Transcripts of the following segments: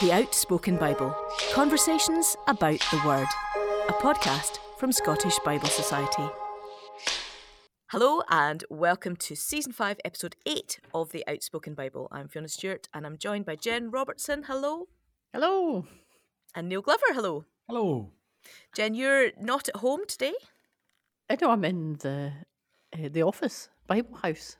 The Outspoken Bible Conversations about the Word, a podcast from Scottish Bible Society. Hello, and welcome to Season 5, Episode 8 of The Outspoken Bible. I'm Fiona Stewart, and I'm joined by Jen Robertson. Hello. Hello. And Neil Glover. Hello. Hello. Jen, you're not at home today? I know I'm in the uh, the office, Bible House,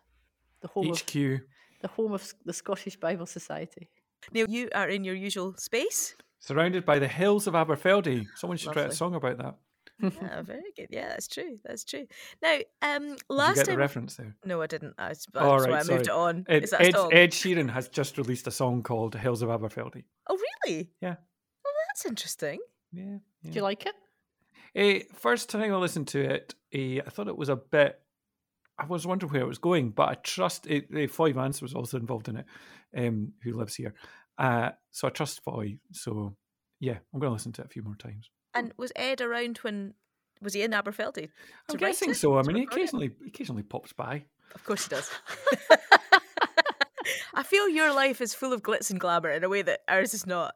the home HQ. of the home of the Scottish Bible Society. Neil, you are in your usual space. Surrounded by the hills of Aberfeldy. Someone should write a song about that. Yeah, very good. Yeah, that's true. That's true. Now, um, Did you last get time. the reference there? no, I didn't. I, that's why All right, I moved it sorry. on. Ed, Is that Ed, song? Ed Sheeran has just released a song called Hills of Aberfeldy. Oh, really? Yeah. Oh, that's interesting. Yeah. Do you like it? Eh, first time I listened to it, eh, I thought it was a bit. I was wondering where it was going, but I trust it. eh, Foy Vance was also involved in it, um, who lives here. Uh, so I trust Foy. So yeah, I'm going to listen to it a few more times. And was Ed around when was he in Aberfeldy? I'm guessing so. I mean, he record it? occasionally occasionally pops by. Of course he does. I feel your life is full of glitz and glamour in a way that ours is not.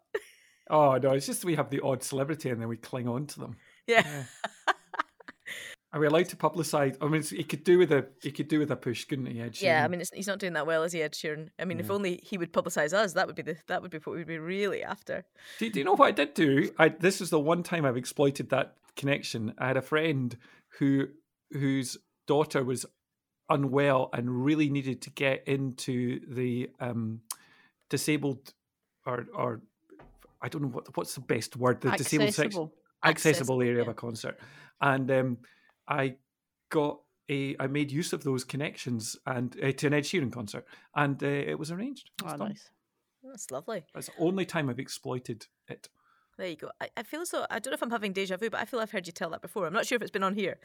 Oh no, it's just we have the odd celebrity and then we cling on to them. Yeah. Yeah. Are we allowed to publicise? I mean, he could do with a he could do with a push, couldn't he? Ed Yeah, I mean, it's, he's not doing that well, is he, Ed Sheeran? I mean, if only he would publicise us, that would be the that would be what we'd be really after. Do, do you know what I did do? I this is the one time I've exploited that connection. I had a friend who whose daughter was unwell and really needed to get into the um, disabled or or I don't know what what's the best word the disabled section Accessible. accessible area of a concert, and um, I got a I made use of those connections and uh, to an Ed Sheeran concert, and uh, it was arranged. Was Oh, done. nice. That's lovely. That's the only time I've exploited it. There you go. I, I feel so. I don't know if I'm having deja vu, but I feel I've heard you tell that before. I'm not sure if it's been on here,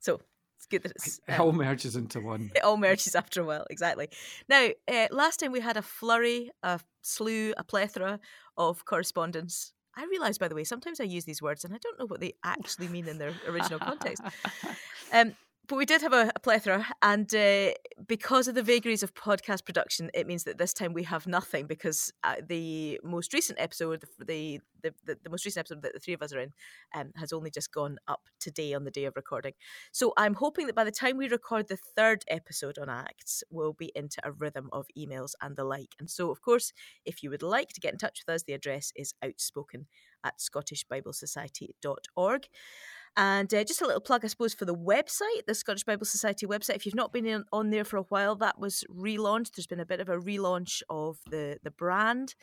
so it's good that it's. It um, all merges into one. it all merges after a while, exactly. Now, uh, last time we had a flurry, a slew, a plethora of correspondence. I realise, by the way, sometimes I use these words and I don't know what they actually mean in their original context. Um, but we did have a, a plethora, and uh, because of the vagaries of podcast production, it means that this time we have nothing because uh, the most recent episode, the, the, the, the, most recent episode that the three of us are in, um, has only just gone up today on the day of recording. So I'm hoping that by the time we record the third episode on Acts, we'll be into a rhythm of emails and the like. And so, of course, if you would like to get in touch with us, the address is outspoken at scottishbiblesociety.org. And uh, just a little plug, I suppose, for the website, the Scottish Bible Society website. If you've not been in, on there for a while, that was relaunched. There's been a bit of a relaunch of the the brand,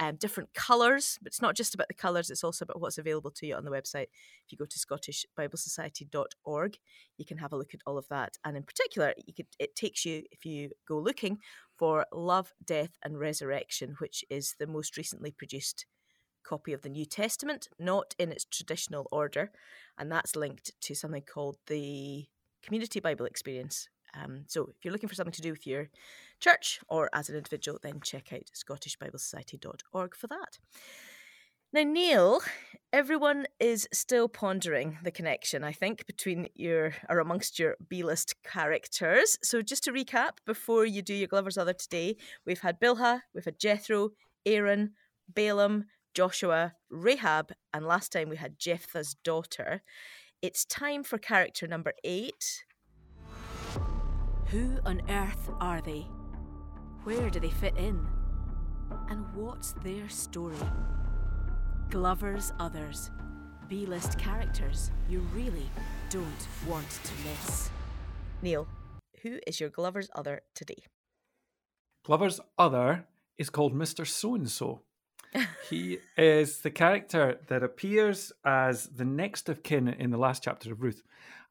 um, different colours. But it's not just about the colours; it's also about what's available to you on the website. If you go to ScottishBibleSociety.org, you can have a look at all of that. And in particular, you could it takes you if you go looking for Love, Death, and Resurrection, which is the most recently produced copy of the New Testament, not in its traditional order, and that's linked to something called the Community Bible Experience. Um, so if you're looking for something to do with your church or as an individual, then check out ScottishBibleSociety.org for that. Now, Neil, everyone is still pondering the connection, I think, between your or amongst your B list characters. So, just to recap, before you do your Glover's Other today, we've had Bilhah, we've had Jethro, Aaron, Balaam, Joshua, Rahab, and last time we had Jephthah's daughter. It's time for character number eight. Who on earth are they? Where do they fit in? And what's their story? Glover's Others. B list characters you really don't want to miss. Neil, who is your Glover's Other today? Glover's other is called Mr. So and so. He is the character that appears as the next of kin in the last chapter of Ruth.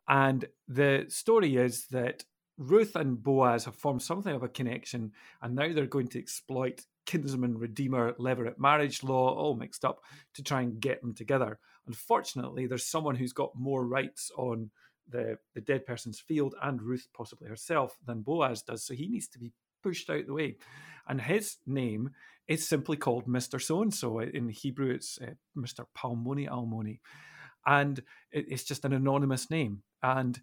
And the story is that Ruth and Boaz have formed something of a connection, and now they're going to exploit kinsman redeemer levirate marriage law, all mixed up, to try and get them together. Unfortunately, there's someone who's got more rights on the, the dead person's field and Ruth possibly herself than Boaz does, so he needs to be pushed out the way. And his name is simply called Mr. So and so. In Hebrew, it's uh, Mr. Palmoni Almoni. And it, it's just an anonymous name. And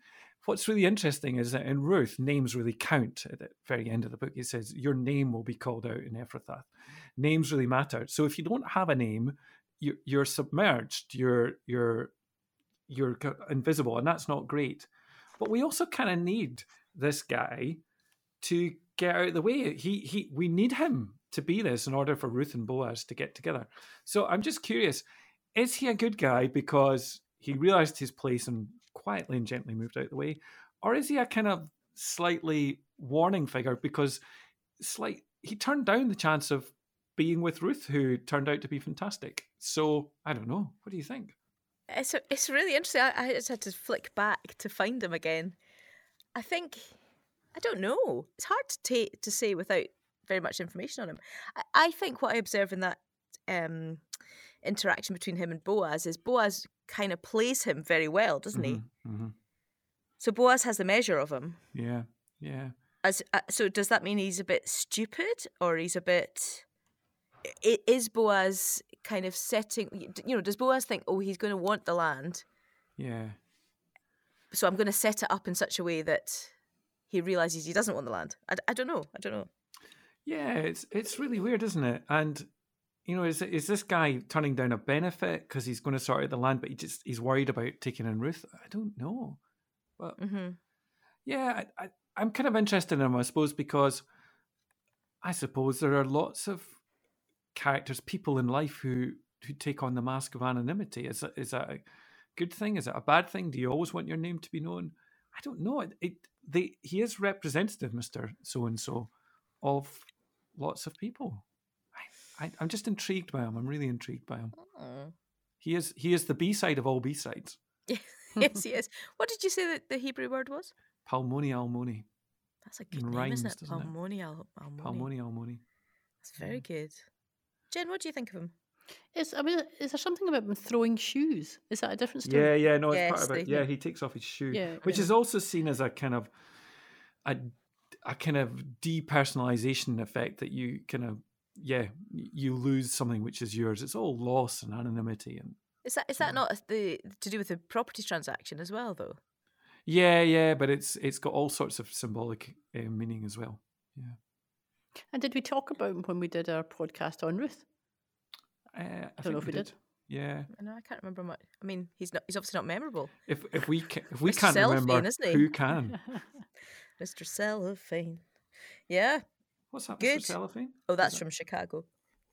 what's really interesting is that in Ruth, names really count. At the very end of the book, it says your name will be called out in Ephrathah. Names really matter. So if you don't have a name, you're, you're submerged. You're you're you're invisible, and that's not great. But we also kind of need this guy to get out of the way. He he we need him to be this in order for Ruth and Boaz to get together. So I'm just curious, is he a good guy because he realized his place and quietly and gently moved out of the way? Or is he a kind of slightly warning figure because slight he turned down the chance of being with Ruth, who turned out to be fantastic. So I don't know. What do you think? It's it's really interesting. I, I just had to flick back to find him again. I think I don't know. It's hard to take to say without very much information on him. I, I think what I observe in that um, interaction between him and Boaz is Boaz kind of plays him very well, doesn't mm-hmm, he? Mm-hmm. So Boaz has the measure of him. Yeah, yeah. As uh, so, does that mean he's a bit stupid, or he's a bit? Is Boaz kind of setting? You know, does Boaz think, oh, he's going to want the land? Yeah. So I'm going to set it up in such a way that he realizes he doesn't want the land. I, I don't know. I don't know. Yeah, it's it's really weird, isn't it? And you know, is is this guy turning down a benefit because he's going to sort out the land, but he just he's worried about taking in Ruth? I don't know, but mm-hmm. yeah, I, I, I'm kind of interested in him, I suppose, because I suppose there are lots of characters, people in life who who take on the mask of anonymity. Is that, is that a good thing? Is it a bad thing? Do you always want your name to be known? I don't know. It, it they he is representative, Mister So and So, of lots of people. I, I, am just intrigued by him. I'm really intrigued by him. Oh. He is he is the B side of all B sides. yes, he is. What did you say that the Hebrew word was? Palmoni Almoni. That's a good name, rhymes, isn't it? Palmoni Al- Almoni. Palmoni Almoni. That's very good. Jen, what do you think of him? Is I mean, is there something about him throwing shoes? Is that a different story? Yeah, yeah, no, it's yes, part of it. Yeah, he takes off his shoe, yeah, which yeah. is also seen as a kind of a a kind of depersonalization effect that you kind of yeah you lose something which is yours. It's all loss and anonymity and. Is that is that not the to do with the property transaction as well, though? Yeah, yeah, but it's it's got all sorts of symbolic uh, meaning as well. Yeah. And did we talk about him when we did our podcast on Ruth? Uh, I, I don't know if we did. did. Yeah. No, I can't remember much. I mean, he's not. He's obviously not memorable. If if we can, if we can't Cellophane, remember, isn't he? who can? Mr. Cellophane. Yeah. What's that, Good. Mr. Cellophane? Oh, that's from Chicago.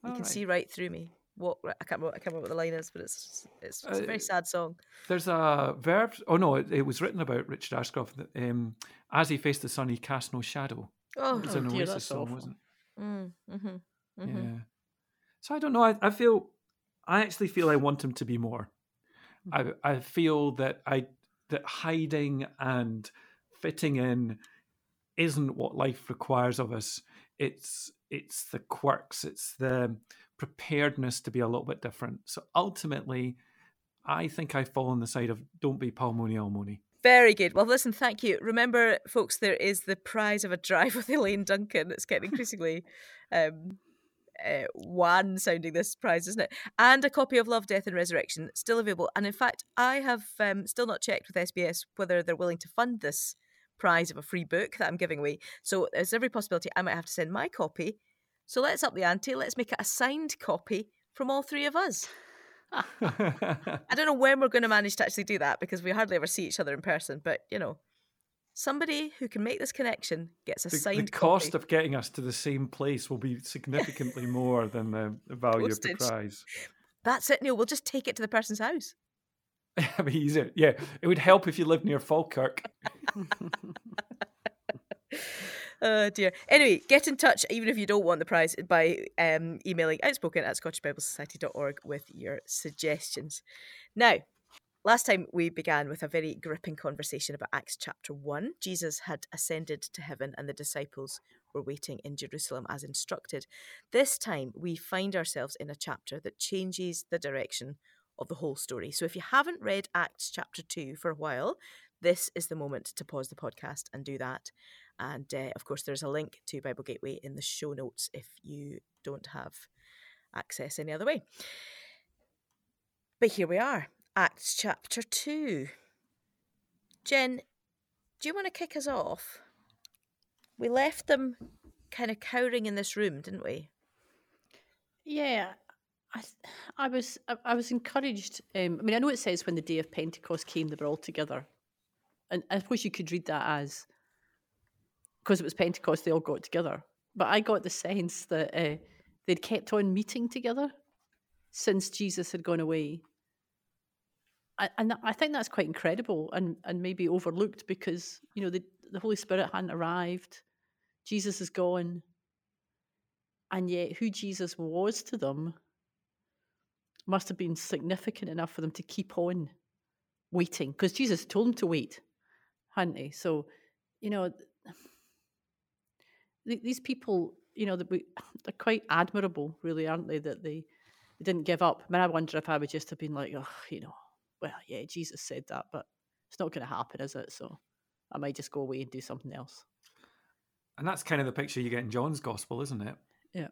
You All can right. see right through me. What I can't remember, I can't remember what the line is, but it's it's, it's a very Uh, sad song. There's a verb. Oh no, it, it was written about Richard Ashcroft. that, Um, As he faced the sun, he cast no shadow. Oh, It was Oh an dear, Oasis that's song, awful. wasn't mm, mm-hmm, mm-hmm. Yeah. So I don't know. I, I feel, I actually feel I want him to be more. I I feel that I that hiding and fitting in isn't what life requires of us. It's it's the quirks. It's the preparedness to be a little bit different. So ultimately, I think I fall on the side of don't be Palmoni Almoni. Very good. Well, listen, thank you. Remember, folks, there is the prize of a drive with Elaine Duncan. It's getting increasingly um, uh, wan sounding, this prize, isn't it? And a copy of Love, Death and Resurrection still available. And in fact, I have um, still not checked with SBS whether they're willing to fund this prize of a free book that I'm giving away. So there's every possibility I might have to send my copy. So let's up the ante. Let's make it a signed copy from all three of us. I don't know when we're going to manage to actually do that because we hardly ever see each other in person. But you know, somebody who can make this connection gets a the, signed the cost copy. of getting us to the same place will be significantly more than the, the value of the prize. That's it, Neil. We'll just take it to the person's house. Be easier. Yeah, it would help if you lived near Falkirk. Oh dear. Anyway, get in touch even if you don't want the prize by um, emailing outspoken at scottishbiblesociety.org with your suggestions. Now, last time we began with a very gripping conversation about Acts chapter 1. Jesus had ascended to heaven and the disciples were waiting in Jerusalem as instructed. This time we find ourselves in a chapter that changes the direction of the whole story. So if you haven't read Acts chapter 2 for a while, this is the moment to pause the podcast and do that. And uh, of course, there's a link to Bible Gateway in the show notes if you don't have access any other way. But here we are, Acts chapter 2. Jen, do you want to kick us off? We left them kind of cowering in this room, didn't we? Yeah, I, I was, I, I was encouraged. Um, I mean, I know it says when the day of Pentecost came, they were all together, and I suppose you could read that as because it was Pentecost, they all got together. But I got the sense that uh, they'd kept on meeting together since Jesus had gone away. I, and I think that's quite incredible and, and maybe overlooked because, you know, the, the Holy Spirit hadn't arrived. Jesus is gone. And yet, who Jesus was to them must have been significant enough for them to keep on waiting because Jesus told them to wait, hadn't he? So, you know, these people, you know, they're quite admirable, really, aren't they? That they, they didn't give up. I mean, I wonder if I would just have been like, oh, you know, well, yeah, Jesus said that, but it's not going to happen, is it? So I might just go away and do something else. And that's kind of the picture you get in John's gospel, isn't it? Yeah.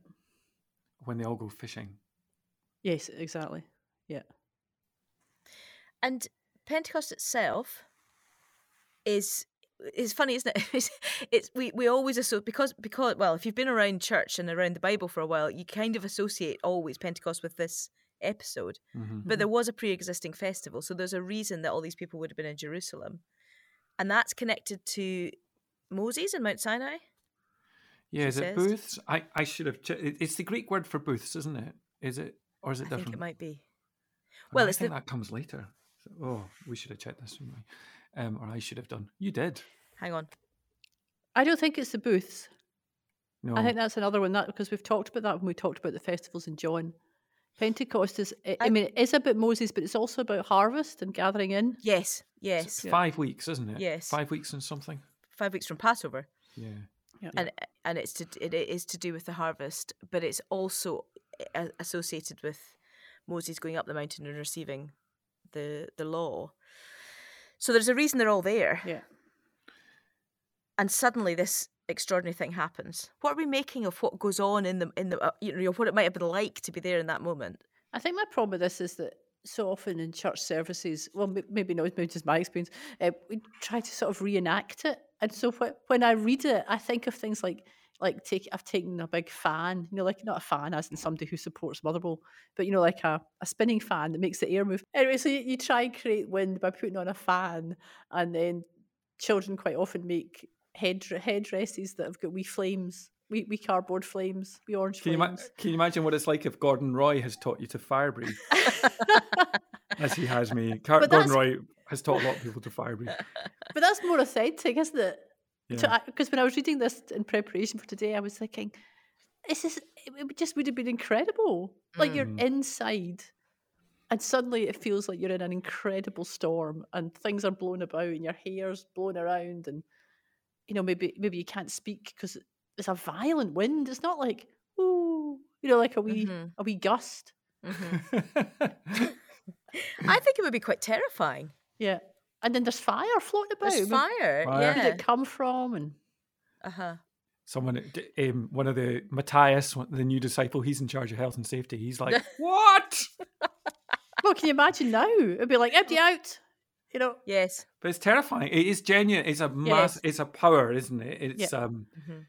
When they all go fishing. Yes, exactly. Yeah. And Pentecost itself is it's funny, isn't it? It's, it's, we we always associate because because well, if you've been around church and around the Bible for a while, you kind of associate always Pentecost with this episode. Mm-hmm. But there was a pre-existing festival, so there's a reason that all these people would have been in Jerusalem, and that's connected to Moses and Mount Sinai. Yeah, is it booths? I I should have. It's the Greek word for booths, isn't it? Is it or is it different? I think it might be. Well, I it's think the... that comes later. Oh, we should have checked this, shouldn't we? um, or I should have done. You did. Hang on. I don't think it's the booths. No. I think that's another one that because we've talked about that when we talked about the festivals in John. Pentecost is, I, I mean, it is about Moses, but it's also about harvest and gathering in. Yes, yes. five weeks, isn't it? Yes. Five weeks and something. Five weeks from Passover. Yeah. yeah. And and it's to it is to do with the harvest, but it's also associated with Moses going up the mountain and receiving the the law. So there's a reason they're all there. Yeah. And suddenly this extraordinary thing happens. What are we making of what goes on in the in the uh, you know what it might have been like to be there in that moment? I think my problem with this is that so often in church services, well, maybe not maybe just my experience, uh, we try to sort of reenact it. And so when I read it, I think of things like like take I've taken a big fan, you know, like not a fan as in somebody who supports Motherwell, but you know, like a, a spinning fan that makes the air move. Anyway, so you, you try and create wind by putting on a fan, and then children quite often make head headdresses that have got wee flames, wee, wee cardboard flames, wee orange can flames. You can you imagine what it's like if Gordon Roy has taught you to fire breathe? As he has me. Car- Gordon Roy has taught a lot of people to fire breathe. But that's more authentic, isn't it? Yeah. Because when I was reading this in preparation for today, I was thinking, this is it just would have been incredible. Like you're Mm. inside, and suddenly it feels like you're in an incredible storm, and things are blown about, and your hair's blown around, and you know maybe maybe you can't speak because it's a violent wind. It's not like ooh, you know, like a wee Mhm. a wee gust. Mhm. I think it would be quite terrifying. Yeah, and then there's fire floating about. There's fire. Fire. Where did it come from? And Uh huh. Someone, um, one of the Matthias, the new disciple, he's in charge of health and safety. He's like, "What?" well, can you imagine now? It'd be like empty out. You know, Yes. But it's terrifying. It is genuine. It's a mass. Yes. It's a power, isn't it? It's um, Mhm.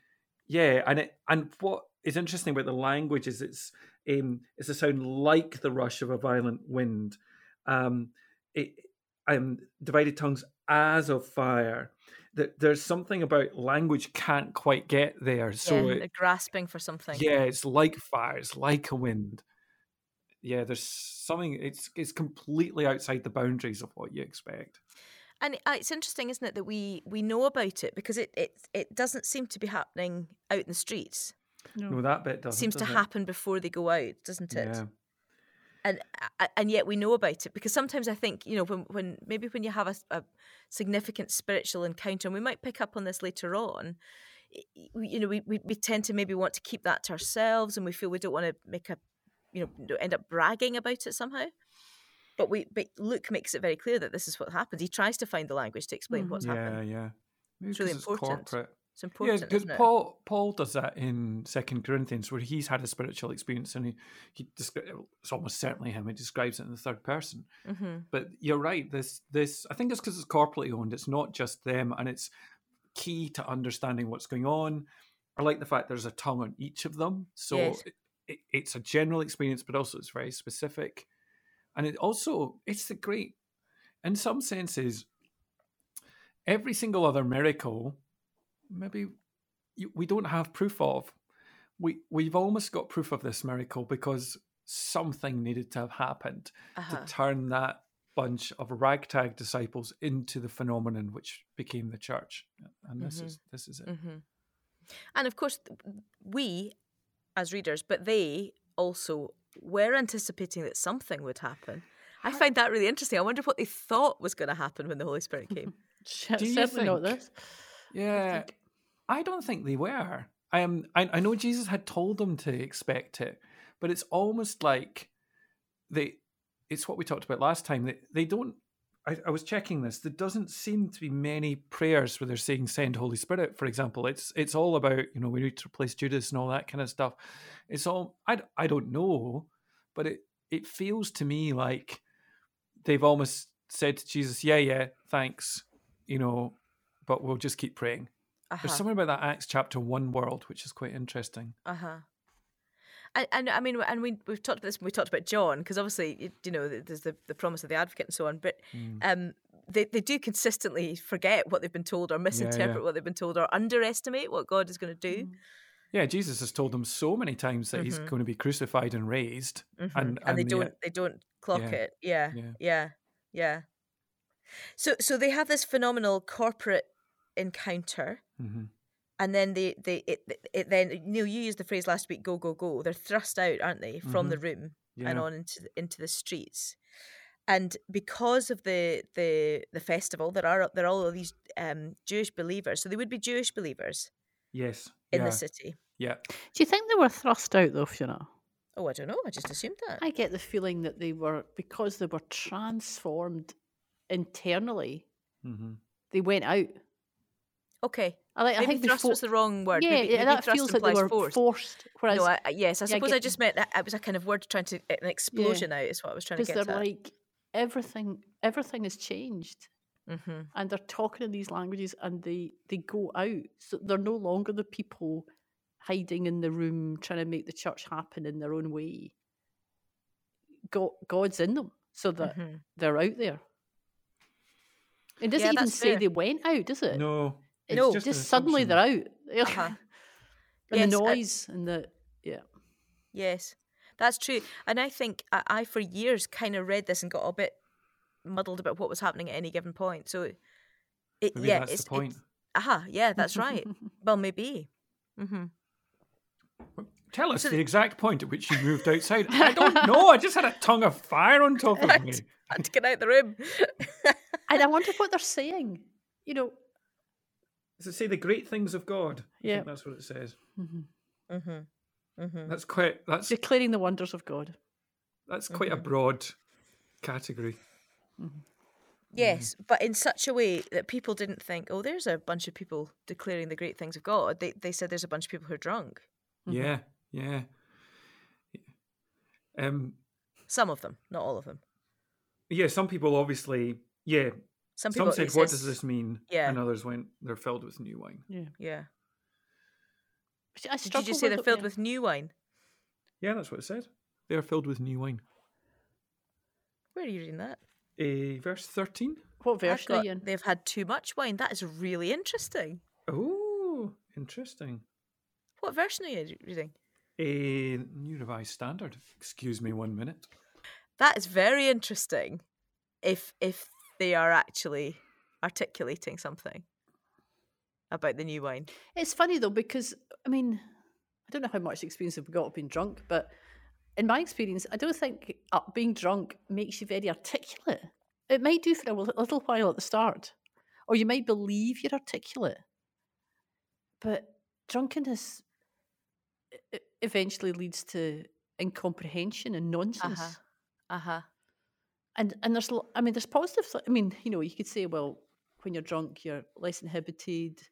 yeah, and it and what is interesting about the language is it's um, it's a sound like the rush of a violent wind. Um, it um, divided tongues as of fire. That there's something about language can't quite get there. So yeah, it, grasping for something. yeah, it's like fire. It's like a wind. Yeah, there's something. It's it's completely outside the boundaries of what you expect. And uh, it's interesting, isn't it, that we we know about it because it it, it doesn't seem to be happening out in the streets. No, that bit doesn't. seems to it? happen before they go out, doesn't it? Yeah. And and yet we know about it because sometimes I think you know when when maybe when you have a, a significant spiritual encounter, and we might pick up on this later on. y- y- we- You know, we, we we tend to maybe want to keep that to ourselves, and we feel we don't want to make a, you know, end up bragging about it somehow. But we, but Luke makes it very clear that this is what happens. He tries to find the language to explain Mhm. what's yeah, happened. yeah. Maybe It's really important. corporate. It's important, yeah, because? Paul Paul does that in Second Corinthians, where he's had a spiritual experience, and he he descri- it's almost certainly him. He describes it in the third person. hmm But you're right. This this I think it's because it's corporately owned. It's not just them, and it's key to understanding what's going on. I like the fact there's a tongue on each of them, so Yes. it, it, it's a general experience, but also it's very specific, and it also it's the great. In some senses, every single other miracle, maybe we don't have proof of. We we've almost got proof of this miracle because something needed to have happened Uh-huh. to turn that bunch of ragtag disciples into the phenomenon which became the church. And this Mhm. is this is it. hmm And of course, we as readers, but they also were anticipating that something would happen. I find that really interesting. I wonder what they thought was going to happen when the Holy Spirit came. Do you Certainly not think- this. Yeah, I don't think they were. Um, I I know Jesus had told them to expect it, but it's almost like they. It's what we talked about last time. They they don't. I, I was checking this. There doesn't seem to be many prayers where they're saying "Send Holy Spirit." For example, it's it's all about you know we need to replace Judas and all that kind of stuff. It's all I I don't know, but it it feels to me like they've almost said to Jesus, "Yeah, yeah, thanks," you know, but we'll just keep praying. There's Uh-huh. something about that Acts chapter one world which is quite interesting. Uh huh. And, and I mean, and we we've talked about this. when We talked about John because obviously, you, know, there's the, the promise of the advocate and so on. But Mm. um, they they do consistently forget what they've been told, or misinterpret what they've been told, or underestimate what God is going to do. Yeah, Jesus has told them so many times that he's Mhm. going to be crucified and raised, Mhm. and and, they don't they don't clock Yeah. it. Yeah, Yeah. yeah, yeah, So so they have this phenomenal corporate encounter. Mhm. And then they, they it, it then Neil, you used the phrase last week, go, go, go. They're thrust out, aren't they, from the room Yeah. and on into the, into the streets. And because of the the the festival, there are there are all of these um, Jewish believers. So they would be Jewish believers Yes. in yeah. the city. Yeah. Do you think they were thrust out though, Fiona? Oh, I don't know. I just assumed that. I get the feeling that they were because they were transformed internally. hmm They went out. Okay. I, like, I think thrust before, was the wrong word. yeah, maybe, yeah, maybe that thrust feels like they were forced. forced. Whereas no, I, I- yes, I yeah, I suppose get- I just meant that it was a kind of word trying to an explosion out. Is what I was trying to get. because they're at. like everything, everything has changed, hmm and they're talking in these languages, and they they go out. So they're no longer the people hiding in the room trying to make the church happen in their own way. God, God's in them, so that hmm they're out there. It doesn't Yeah, even say fair. they went out, does it? No. It's No, just, an suddenly they're out. Uh-huh. and Yes, the I- noise and the yeah. Yes, that's true. And I think I, I for years, kind of read this and got a bit muddled about what was happening at any given point. So, it, Maybe yeah, that's it's the point. It's, aha, yeah, that's right. well, maybe. Mm-hmm. Tell us So- the exact point at which you moved outside. I don't know. I just had a tongue of fire on top of me. Had to get out the room. and I wonder what they're saying. You know, Does it say the great things of God? Yeah. that's what it says. hmm hmm That's quite. That's declaring the wonders of God. that's quite Mm-hmm. a broad category. Yes, but in such a way that people didn't think, oh, there's a bunch of people declaring the great things of God. They they said there's a bunch of people who are drunk. Yeah. Yeah. Um. Some of them, not all of them. Yeah. Some people obviously. Yeah. Some Some, people said, "What says- does this mean?" Yeah. And others went, "They're filled with new wine." Yeah. Yeah. I Did you just say they're it, filled yeah. with new wine? Yeah, that's what it said. They are filled with new wine. Where are you reading that? Uh, verse thirteen. what I've are got, you in? they've had too much wine. That is really interesting. Oh, interesting. What version are you reading? A new revised standard. Excuse me one minute. That is very interesting. If if they are actually articulating something about the new wine. It's funny though because I mean, I don't know how much experience we've got of being drunk, but in my experience, I don't think being drunk makes you very articulate. It might do for a little while at the start, or you might believe you're articulate, but drunkenness eventually leads to incomprehension and nonsense. Uh huh. Uh huh. And and there's I mean there's positive. I mean you know you could say well when you're drunk you're less inhibited,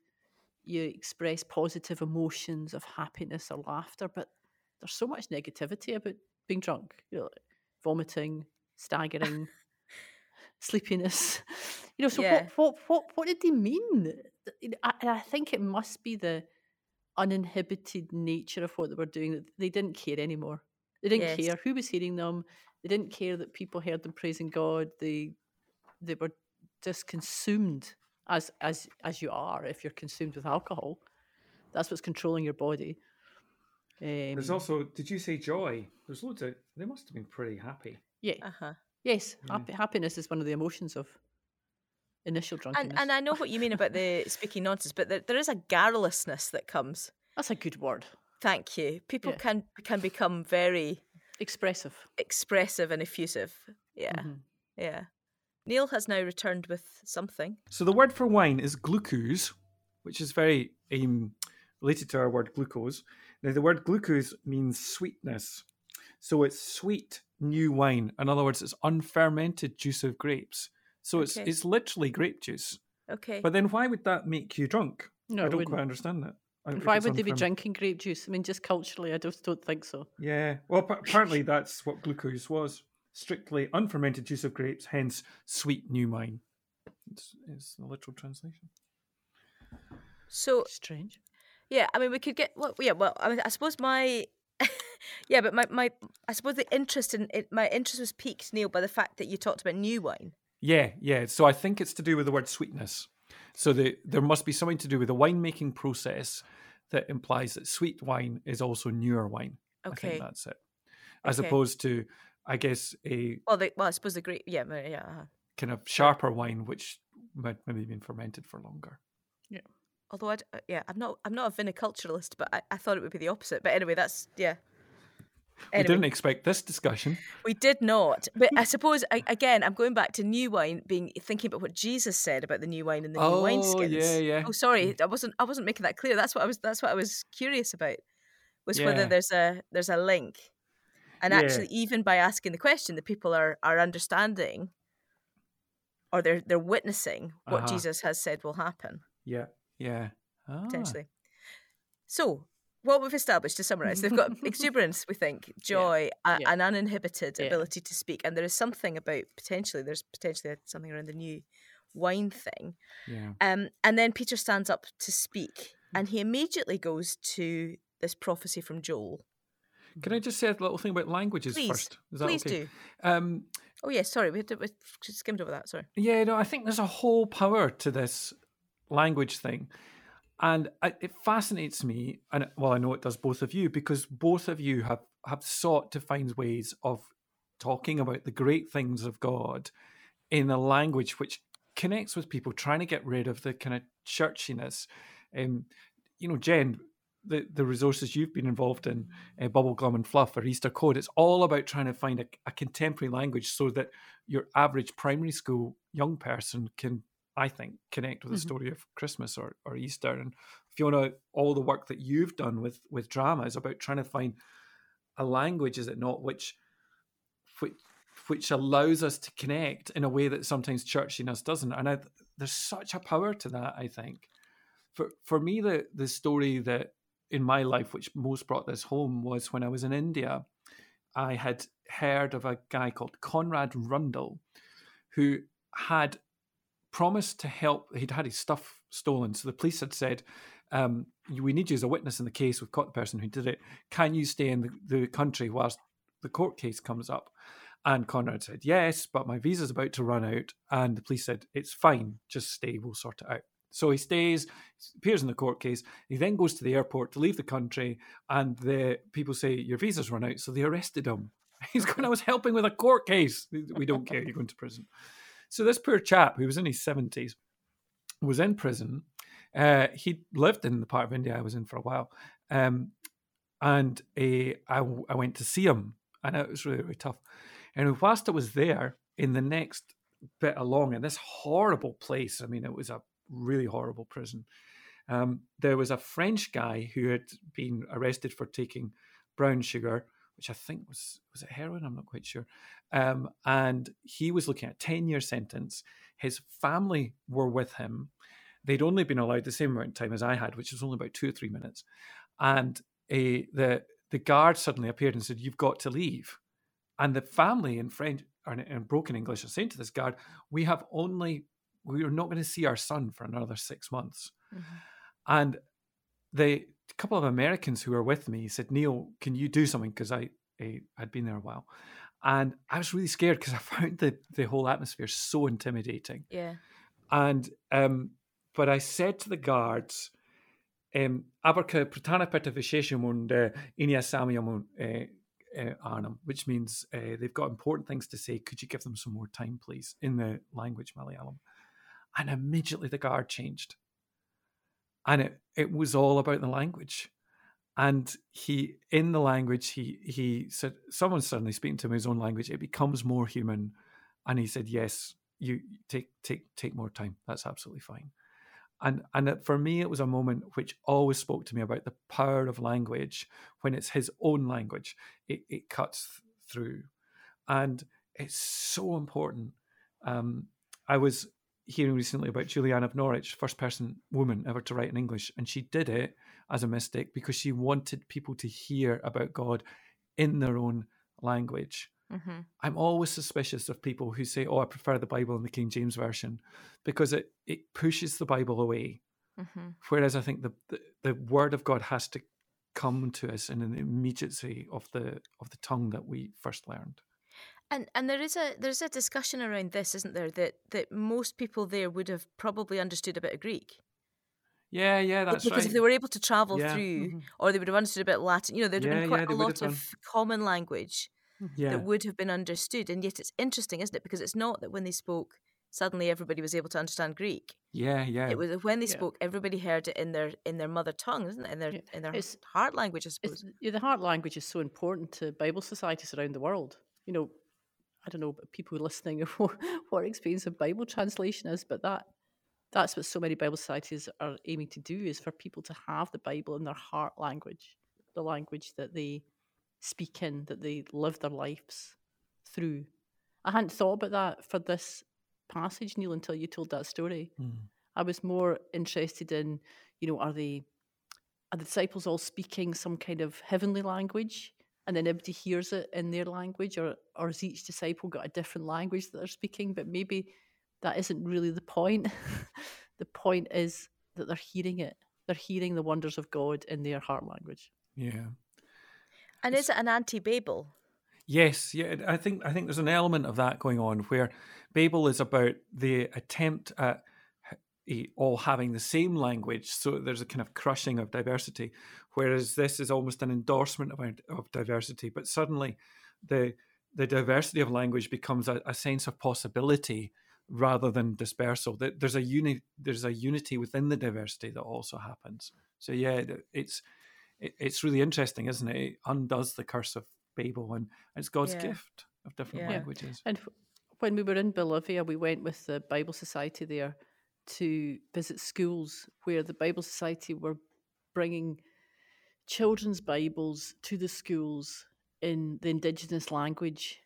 you express positive emotions of happiness or laughter, but there's so much negativity about being drunk. You know, like vomiting, staggering, sleepiness. You know, so Yeah. what, what what what did they mean? I, I think it must be the uninhibited nature of what they were doing that they didn't care anymore. They didn't Yes. care who was hearing them. They didn't care that people heard them praising God. They they were just consumed as as as you are if you're consumed with alcohol. That's what's controlling your body. Um, There's also, did you say joy? There's loads of, they must have been pretty happy. yeah, Uh huh. yes. Yeah. Happy, happiness is one of the emotions of initial drunkenness. And and I know what you mean about the speaking nonsense, but there, there is a garrulousness that comes. That's a good word. Thank you. People Yeah. can can become very Expressive. expressive and effusive. Yeah, Mhm. yeah. Neil has now returned with something. So the word for wine is gleukos, which is very um, related to our word glucose. Now, the word glucose means sweetness. So it's sweet new wine. In other words, it's unfermented juice of grapes. So it's Okay. it's literally grape juice. Okay. But then why would that make you drunk? No, I don't wouldn't. quite understand that. I- Why would they be unferm- drinking grape juice? I mean, just culturally, I just don't think so. Yeah. Well, pa- apparently that's what glucose was. Strictly unfermented juice of grapes, hence sweet new wine. It's, it's the literal translation. so Strange. yeah, I mean, we could get well. Yeah, well, I mean, I suppose my yeah, but my my I suppose the interest in it, my interest was piqued, Neil, by the fact that you talked about new wine. Yeah, yeah. So I think it's to do with the word sweetness. So the, there must be something to do with the winemaking process that implies that sweet wine is also newer wine. Okay. I think that's it. As Okay. opposed to, I guess, a Well, the, well, I suppose the great yeah, yeah. uh-huh. kind of sharper wine which might maybe been fermented for longer. Yeah. Although I d- uh, yeah, I'm not I'm not a viniculturalist, but I, I thought it would be the opposite. But anyway, that's yeah. We didn't expect this discussion. We did not, but I suppose I, again I'm going back to new wine, being thinking about what Jesus said about the new wine and the new Oh, wineskins. yeah, yeah. Oh, sorry, I wasn't I wasn't making that clear. That's what I was that's what I was curious about was whether there's a there's a link, and Yeah. actually even by asking the question, the people are are understanding, or they're they're witnessing what Uh-huh. Jesus has said will happen Yeah, yeah. Ah, potentially. So. What we've established to summarise, they've got exuberance, we think, joy, a- Yeah. an uninhibited Yeah. ability to speak, and there is something about potentially there's potentially something around the new wine thing. Yeah. Um, and then Peter stands up to speak, and he immediately goes to this prophecy from Joel. Can I just say a little thing about languages Please, first? Is that Please okay? do. Um, Oh yes, sorry, we, had to, we skimmed over that. Sorry. Yeah, no, I think there's a whole power to this language thing. And I, it fascinates me, and well, I know it does both of you, because both of you have, have sought to find ways of talking about the great things of God in a language which connects with people, trying to get rid of the kind of churchiness. Um, you know, Jen, the, the resources you've been involved in, uh, Bubblegum and Fluff or Easter Code, it's all about trying to find a, a contemporary language so that your average primary school young person can, I think, connect with the Mhm. story of Christmas or, or Easter. And Fiona, all the work that you've done with with drama is about trying to find a language, is it not, which which which allows us to connect in a way that sometimes churchiness doesn't. And I, there's such a power to that. I think for for me, the the story that in my life which most brought this home was when I was in India. I had heard of a guy called Conrad Rundle, who had promised to help. He'd had his stuff stolen, so the police had said, um, "We need you as a witness in the case. We've caught the person who did it. Can you stay in the, the country whilst the court case comes up?" And Conrad said, "Yes, but my visa's about to run out." And the police said, "It's fine. Just stay. We'll sort it out." So he stays, appears in the court case. He then goes to the airport to leave the country, and the people say, Your visa's run out. So they arrested him. He's going, I was helping with a court case. We don't care. You're going to prison. So this poor chap, who was in his 70s, was in prison. Uh, he lived in the part of India I was in for a while. Um, and uh, I, I went to see him, and it was really, really tough. And whilst I was there, in the next bit along, in this horrible place, I mean, it was a really horrible prison. Um, there was a French guy who had been arrested for taking brown sugar, which I think was was it heroin? I'm not quite sure. Um, and he was looking at a ten year sentence. His family were with him. they'd only been allowed the same amount of time as I had, which was only about two or three minutes. And a, the the guard suddenly appeared and said, "You've got to leave." And the family in French or in broken English are saying to this guard, "We have only we are not going to see our son for another six months." Mm-hmm. And the couple of Americans who were with me said, "Neil, can you do something?" Because I, I had been there a while, and I was really scared because I found the the whole atmosphere so intimidating. Yeah. And um, but I said to the guards, um, Abarca Pratana Pertavisheshamund Inia Samiamun Arnhem, which means uh, they've got important things to say. Could you give them some more time, please, in the language Malayalam? And immediately the guard changed. And it, it was all about the language. And he, in the language, he he said, someone's suddenly speaking to him his own language. It becomes more human. And he said, yes, you take take take more time. That's absolutely fine and and for me it was a moment which always spoke to me about the power of language when it's his own language it, it cuts through and it's so important um, i was hearing recently about juliana of norwich first person woman ever to write in english and she did it as a mystic because she wanted people to hear about god in their own language Mm-hmm. I'm always suspicious of people who say, "Oh, I prefer the Bible in the King James version," because it it pushes the Bible away. Mm-hmm. Whereas I think the, the, the Word of God has to come to us in an immediacy of the of the tongue that we first learned. And and there is a there's a discussion around this, isn't there? That that most people there would have probably understood a bit of Greek. Yeah, yeah, that's because right. if they were able to travel yeah. through, mm-hmm. or they would have understood a bit of Latin, you know, there'd have been quite yeah, a lot of common language yeah. that would have been understood. And yet it's interesting, isn't it? Because it's not that when they spoke, suddenly everybody was able to understand Greek. Yeah, yeah. It was when they yeah. spoke, everybody heard it in their in their mother tongue, isn't it? In their yeah. in their it's, heart language, I suppose. Yeah, the heart language is so important to Bible societies around the world. You know, I don't know people listening what, what experience of Bible translation is, but that that's what so many Bible societies are aiming to do is for people to have the Bible in their heart language, the language that they speak in, that they live their lives through. I hadn't thought about that for this passage, Neil, until you told that story. Mm. I was more interested in, you know, are they are the disciples all speaking some kind of heavenly language and then everybody hears it in their language, or or has each disciple got a different language that they're speaking? But maybe that isn't really the point. the point is that they're hearing it. They're hearing the wonders of God in their heart language. Yeah. And is it an anti-Babel? Yes, yeah. I think I think there's an element of that going on where Babel is about the attempt at Eh, all having the same language, so there's a kind of crushing of diversity. Whereas this is almost an endorsement of, of diversity, but suddenly the the diversity of language becomes a, a sense of possibility rather than dispersal. There's a uni, there's a unity within the diversity that also happens. So yeah, it's it, it's really interesting, isn't it? It undoes the curse of Babel, and it's God's yeah. gift of different yeah. languages. And when we were in Bolivia, we went with the Bible Society there to visit schools where the Bible Society were bringing children's Bibles to the schools in the indigenous language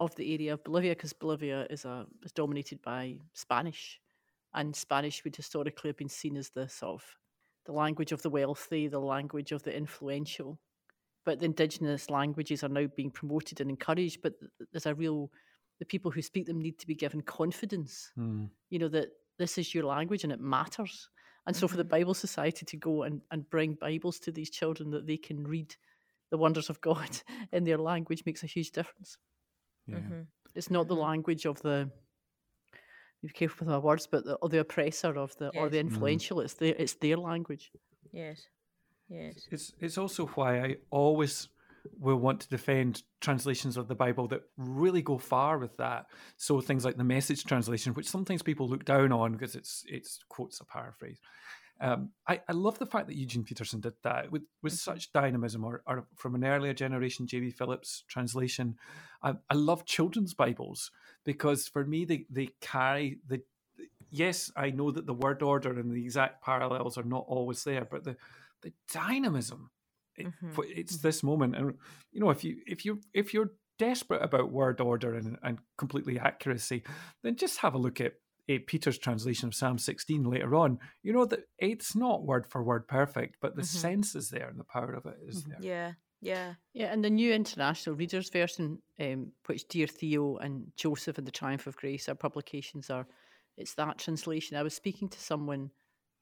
of the area of Bolivia, because Bolivia is a is dominated by Spanish, and Spanish would historically have been seen as the sort of the language of the wealthy, the language of the influential. But the indigenous languages are now being promoted and encouraged. But there's a real, the people who speak them need to be given confidence, mm. you know, that this is your language and it matters. And so for the mm-hmm. Bible Society to go and, and bring Bibles to these children that they can read the wonders of God in their language makes a huge difference. Yeah. Mm-hmm. It's not the mm-hmm. language of the be careful with my words, but the, or the oppressor of the yes. or the mm. influential. Mm. It's their it's their language. Yes, yes. It's it's also why I always will want to defend translations of the Bible that really go far with that. So things like the Message translation, which sometimes people look down on because it's it's quotes a paraphrase. Um, I, I love the fact that Eugene Peterson did that with, with mm-hmm. such dynamism, or, or from an earlier generation, J.B. Phillips translation. I, I love children's Bibles because for me, they, they carry the. Yes, I know that the word order and the exact parallels are not always there, but the, the dynamism, it, mm-hmm. it's mm-hmm. this moment. And, you know, if you if you if you're desperate about word order and, and completely accuracy, then just have a look at Peter's translation of Psalm 16 later on, you know that it's not word for word perfect, but the Mhm. sense is there and the power of it is Mhm. there. Yeah, yeah. Yeah, and the new international readers version, um, which Dear Theo and Joseph and the Triumph of Grace, our publications are, it's that translation. I was speaking to someone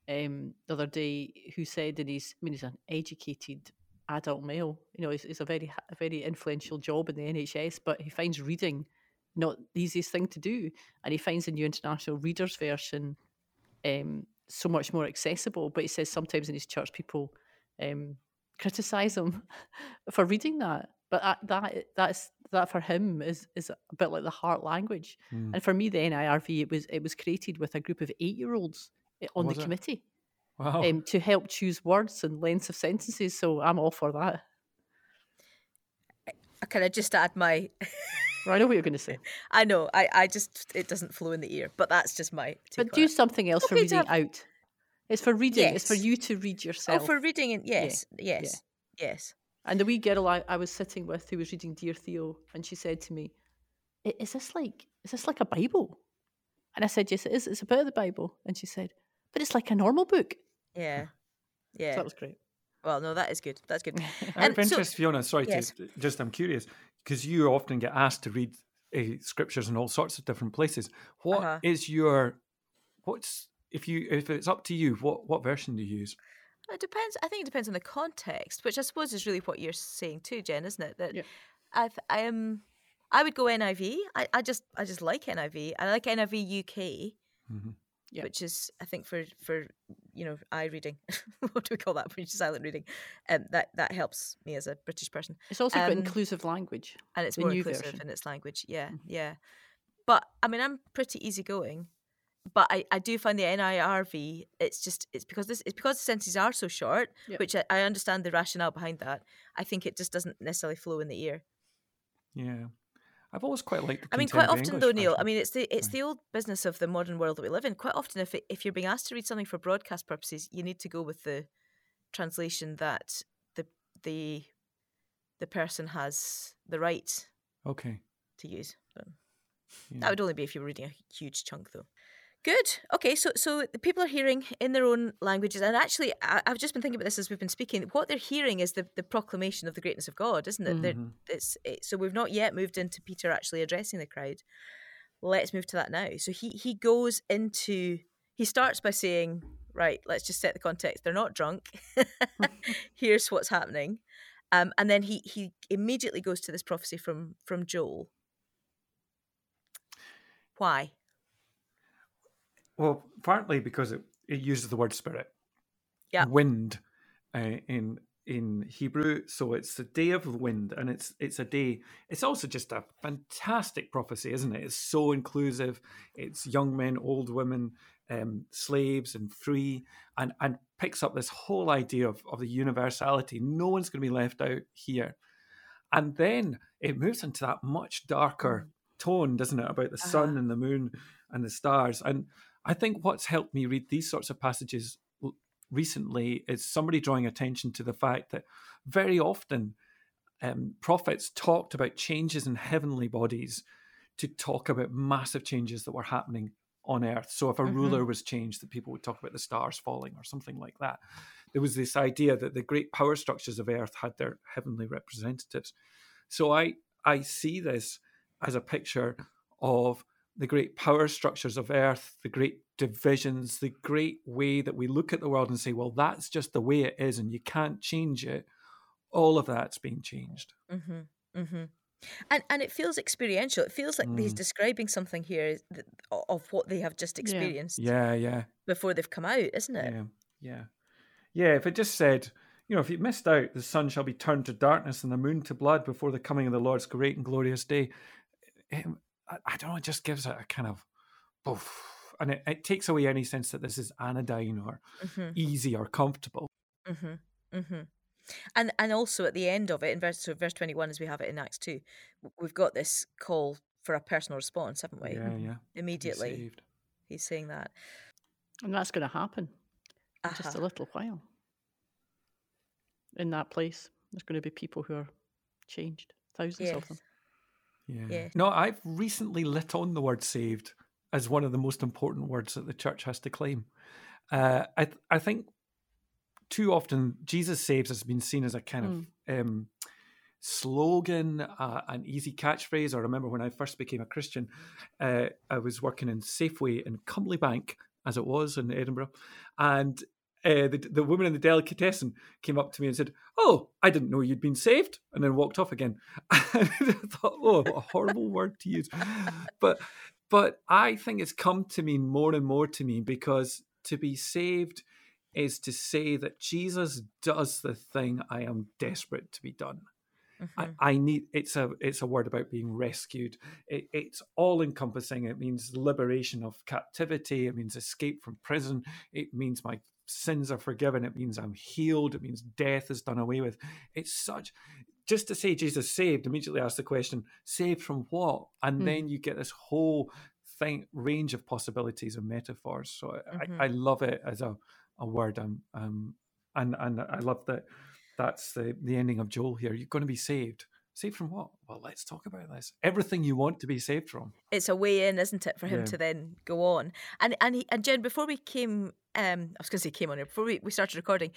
um, the other day who said that he's, I mean, he's an educated adult male. You know, it's, it's a very, a very influential job in the NHS, but he finds reading not the easiest thing to do, and he finds the new international readers version um, so much more accessible. But he says sometimes in his church people um, criticize him for reading that. But that, that that's that for him is is a bit like the heart language. Mm. And for me, the NIRV it was it was created with a group of eight year olds on Was the it? committee Wow. um, to help choose words and lengths of sentences. So I'm all for that. Can I just add my? Well, I know what you're going to say, I know. I, I just it doesn't flow in the ear, but that's just my. but do something else for Okay to reading have- out. It's for reading. It's for you to read yourself. Oh, for reading and yes, yes, yes. And the wee girl I, I was sitting with who was reading Dear Theo, and she said to me, "Is this like is this like a Bible?" And I said, "Yes, it is. It's a bit of the Bible." And she said, "But it's like a normal book." Yeah, So yeah. that was great. Well, no, that is good. That's good. Out and of so- interest, Fiona, sorry yes. to just I'm curious because you often get asked to read uh, scriptures in all sorts of different places. What is Uh-huh. your what's if you if it's up to you, what what version do you use? It depends. I think it depends on the context, which I suppose is really what you're saying too, Jen, isn't it? That Yeah. I th- I am. I would go NIV. I, I just I just like NIV. I like NIV UK, Mhm. Yeah. which is I think for for you know eye reading. what do we call that? For silent reading. Um, that that helps me as a British person, It's also got Um, inclusive language. and it's The more new inclusive version. in its language. Yeah, Mhm. yeah. But I mean, I'm pretty easygoing. But I, I do find the NIRV. It's just it's because this it's because the sentences are so short, Yep. which I, I understand the rationale behind that. I think it just doesn't necessarily flow in the ear. Yeah, I've always quite liked. The I mean, quite often English though, Neil. I mean, it's the it's the old business of the modern world that we live in. Quite often, if it, if you're being asked to read something for broadcast purposes, you need to go with the translation that the the the person has the right okay. to use. Yeah. That would only be if you were reading a huge chunk, though. Good. Okay, so so the people are hearing in their own languages, and actually, I, I've just been thinking about this as we've been speaking. What they're hearing is the, the proclamation of the greatness of God, isn't it? Mhm. It's it, so we've not yet moved into Peter actually addressing the crowd. Let's move to that now. So he he goes into he starts by saying, right, let's just set the context. They're not drunk. Here's what's happening, um, and then he he immediately goes to this prophecy from from Joel. Why? Well, partly because it, it uses the word spirit, Yeah. wind, uh, in in Hebrew. So it's the day of the wind, and it's it's a day. It's also just a fantastic prophecy, isn't it? It's so inclusive. It's young men, old women, um, slaves, and free, and and picks up this whole idea of of the universality. No one's going to be left out here. And then it moves into that much darker tone, doesn't it, about the sun Uh-huh. and the moon and the stars. And I think what's helped me read these sorts of passages recently is somebody drawing attention to the fact that very often um, prophets talked about changes in heavenly bodies to talk about massive changes that were happening on earth. So if a Mhm. ruler was changed, that people would talk about the stars falling or something like that. There was this idea that the great power structures of earth had their heavenly representatives. So I I see this as a picture of the great power structures of earth, the great divisions, the great way that we look at the world and say, well, that's just the way it is and you can't change it. All of that's being changed. Mm-hmm. Mm-hmm. And and it feels experiential. It feels like he's Mm. describing something here of what they have just experienced Yeah, yeah, before they've come out, isn't it? yeah, yeah. Yeah, if it just said, you know, if you missed out, the sun shall be turned to darkness and the moon to blood before the coming of the Lord's great and glorious day. um, I, I don't know, it just gives it a kind of, oof, and it, it takes away any sense that this is anodyne or Mm-hmm. easy or comfortable. Mm-hmm. Mm-hmm. And and also at the end of it, in verse so verse twenty one, as we have it in Acts two, we've got this call for a personal response, haven't we? Yeah, yeah. Immediately, saved. he's saying that. And that's going to happen in just a Uh-huh. little while. In that place, there's going to be people who are changed, thousands of them. Yeah. Yes. No, I've recently lit on the word saved as one of the most important words that the church has to claim. Uh, I th- I think too often Jesus saves has been seen as a kind Mm. of um, slogan, uh, an easy catchphrase. I remember when I first became a Christian, uh, I was working in Safeway in Comely Bank, as it was in Edinburgh, and uh, the, the woman in the delicatessen came up to me and said, "Oh, I didn't know you'd been saved," and then walked off again. I thought, "Oh, what a horrible word to use," but but I think it's come to mean more and more to me because to be saved is to say that Jesus does the thing I am desperate to be done. I, Mhm. I need it's a it's a word about being rescued. It, it's all encompassing. It means liberation of captivity. It means escape from prison. It means my sins are forgiven. It means I'm healed. It means death is done away with. It's such just to say Jesus saved. Immediately ask the question: saved from what? And Hmm. then you get this whole thing range of possibilities and metaphors. So Mhm. I, I love it as a a word. Um, um, and and I love that that's the the ending of Joel here. You're going to be saved. Saved from what? Well, let's talk about this. Everything you want to be saved from. It's a way in, isn't it, for him Yeah. to then go on? And and he, and Jen, before we came, um, I was going to say came on here before we, we started recording.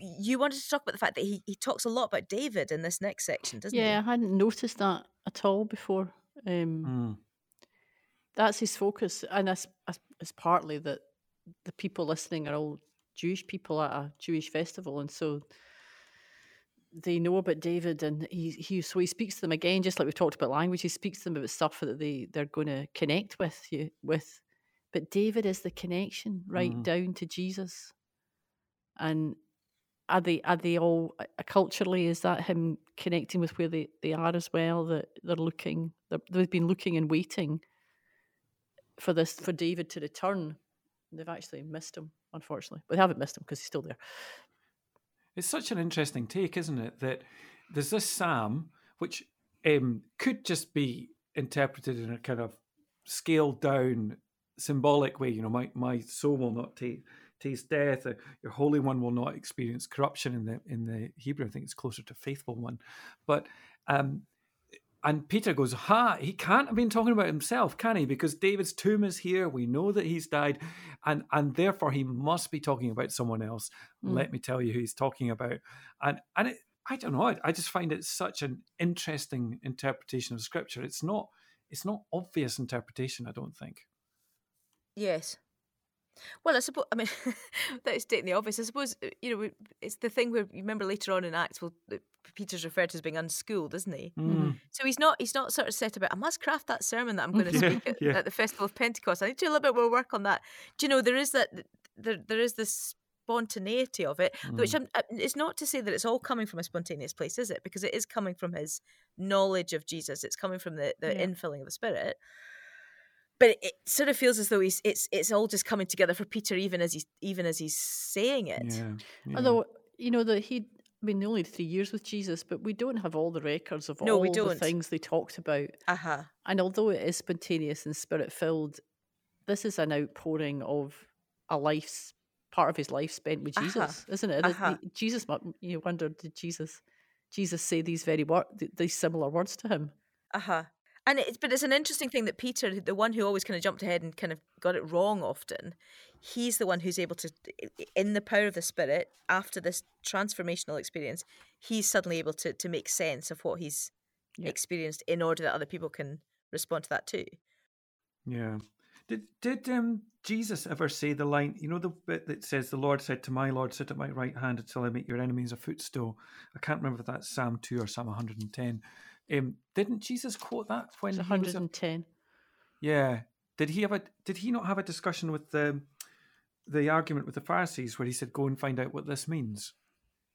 You wanted to talk about the fact that he, he talks a lot about David in this next section, doesn't he? yeah, I hadn't noticed that at all before. Um, Mm. That's his focus, and that's, that's it's partly that the people listening are all Jewish people at a Jewish festival, and so they know about David, and he he so he speaks to them again, just like we've talked about language. He speaks to them about stuff that they they're going to connect with you with, but David is the connection right Mhm. down to Jesus, and are they are they all uh, culturally is that him connecting with where they, they are as well that they're looking they're, they've been looking and waiting for this for david to return they've actually missed him unfortunately but they haven't missed him because he's still there It's such an interesting take, isn't it? That there's this psalm, which um, could just be interpreted in a kind of scaled down, symbolic way. You know, my my soul will not ta- taste death. Your holy one will not experience corruption. In the in the Hebrew, I think it's closer to faithful one, but. Um, and Peter goes, Ha, he can't have been talking about himself, can he? Because David's tomb is here. We know that he's died. And and therefore he must be talking about someone else. Mm. Let me tell you who he's talking about. And and it, I don't know. I, I just find it such an interesting interpretation of scripture. It's not it's not obvious interpretation, I don't think. Yes. Well, I suppose. I mean, that is stating the obvious. I suppose uh, you know it's the thing where you remember later on in Acts, well, that Peter's referred to as being unschooled, isn't he? Mm. So he's not. He's not sort of set about. I must craft that sermon that I'm going to Yeah, speak at, yeah. at the festival of Pentecost. I need to do a little bit more work on that. Do you know there is that there there is this spontaneity of it, which Mm. I'm, uh, it's not to say that it's all coming from a spontaneous place, is it? Because it is coming from his knowledge of Jesus. It's coming from the the Yeah. infilling of the Spirit. But it, it sort of feels as though he's it's it's all just coming together for Peter, even as he's even as he's saying it. Yeah, yeah. although you know that he I mean, they only three years with Jesus, but we don't have all the records of No, all the things they talked about. Uh huh. And although it is spontaneous and spirit filled, this is an outpouring of a life's part of his life spent with Uh-huh. Jesus, isn't it? Uh-huh. Jesus, you wonder, did Jesus, Jesus say these very word, these similar words to him? Uh huh. And it's but it's an interesting thing that Peter, the one who always kind of jumped ahead and kind of got it wrong often, he's the one who's able to, in the power of the Spirit, after this transformational experience, he's suddenly able to to make sense of what he's Yeah. experienced in order that other people can respond to that too. Yeah. Did did um Jesus ever say the line? You know the bit that says, "The Lord said to my Lord, sit at my right hand until I make your enemies a footstool." I can't remember if that's Psalm two or Psalm one hundred and ten. Um, didn't Jesus quote that when It's he was? a- 110. yeah. Did he have a? Did he not have a discussion with the the argument with the Pharisees where he said, "Go and find out what this means"?